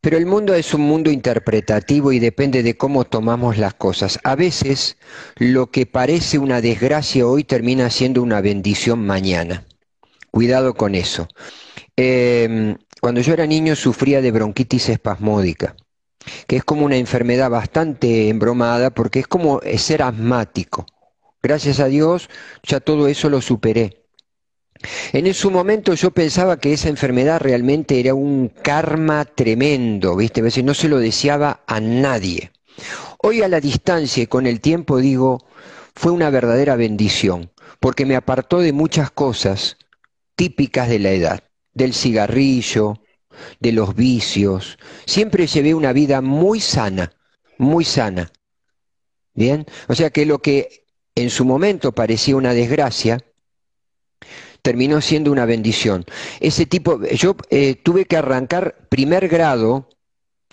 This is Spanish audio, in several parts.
Pero el mundo es un mundo interpretativo y depende de cómo tomamos las cosas. A veces lo que parece una desgracia hoy termina siendo una bendición mañana. Cuidado con eso. Eh, cuando yo era niño sufría de bronquitis espasmódica, que es como una enfermedad bastante embromada porque es como ser asmático. Gracias a Dios ya todo eso lo superé. En ese momento yo pensaba que esa enfermedad realmente era un karma tremendo, ¿viste? no se lo deseaba a nadie. Hoy a la distancia y con el tiempo digo, fue una verdadera bendición, porque me apartó de muchas cosas típicas de la edad, del cigarrillo, de los vicios. Siempre llevé una vida muy sana, muy sana. Bien, o sea que lo que en su momento parecía una desgracia, terminó siendo una bendición. Ese tipo, yo eh, tuve que arrancar primer grado,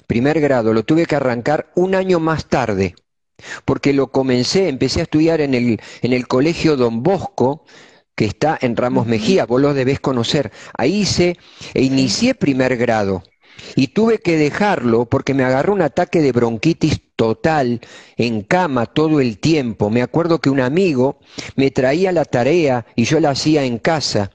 primer grado, lo tuve que arrancar un año más tarde, porque lo comencé, empecé a estudiar en el, en el colegio Don Bosco, que está en Ramos Mejía, vos lo debés conocer. Ahí hice e inicié primer grado y tuve que dejarlo porque me agarró un ataque de bronquitis total en cama todo el tiempo. Me acuerdo que un amigo me traía la tarea y yo la hacía en casa.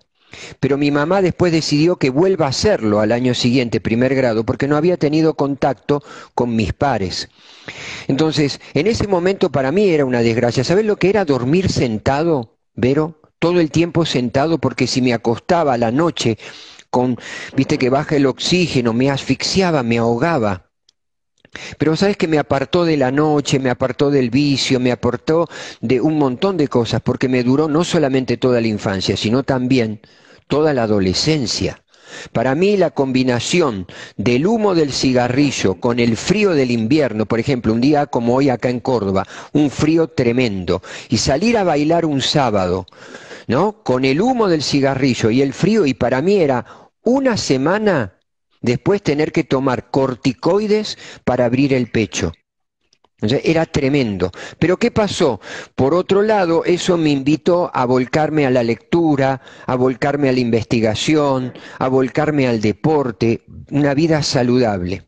Pero mi mamá después decidió que vuelva a hacerlo al año siguiente, primer grado, porque no había tenido contacto con mis pares. Entonces, en ese momento para mí era una desgracia. ¿Sabes lo que era dormir sentado, Vero? todo el tiempo sentado porque si me acostaba a la noche con, viste que baja el oxígeno, me asfixiaba, me ahogaba. Pero sabes que me apartó de la noche, me apartó del vicio, me apartó de un montón de cosas, porque me duró no solamente toda la infancia, sino también toda la adolescencia. Para mí la combinación del humo del cigarrillo con el frío del invierno, por ejemplo, un día como hoy acá en Córdoba, un frío tremendo, y salir a bailar un sábado, ¿no? Con el humo del cigarrillo y el frío, y para mí era una semana después tener que tomar corticoides para abrir el pecho era tremendo. Pero ¿qué pasó? Por otro lado, eso me invitó a volcarme a la lectura, a volcarme a la investigación, a volcarme al deporte, una vida saludable.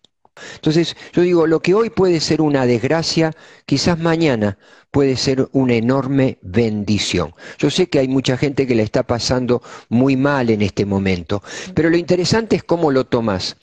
Entonces, yo digo, lo que hoy puede ser una desgracia, quizás mañana puede ser una enorme bendición. Yo sé que hay mucha gente que le está pasando muy mal en este momento, pero lo interesante es cómo lo tomas.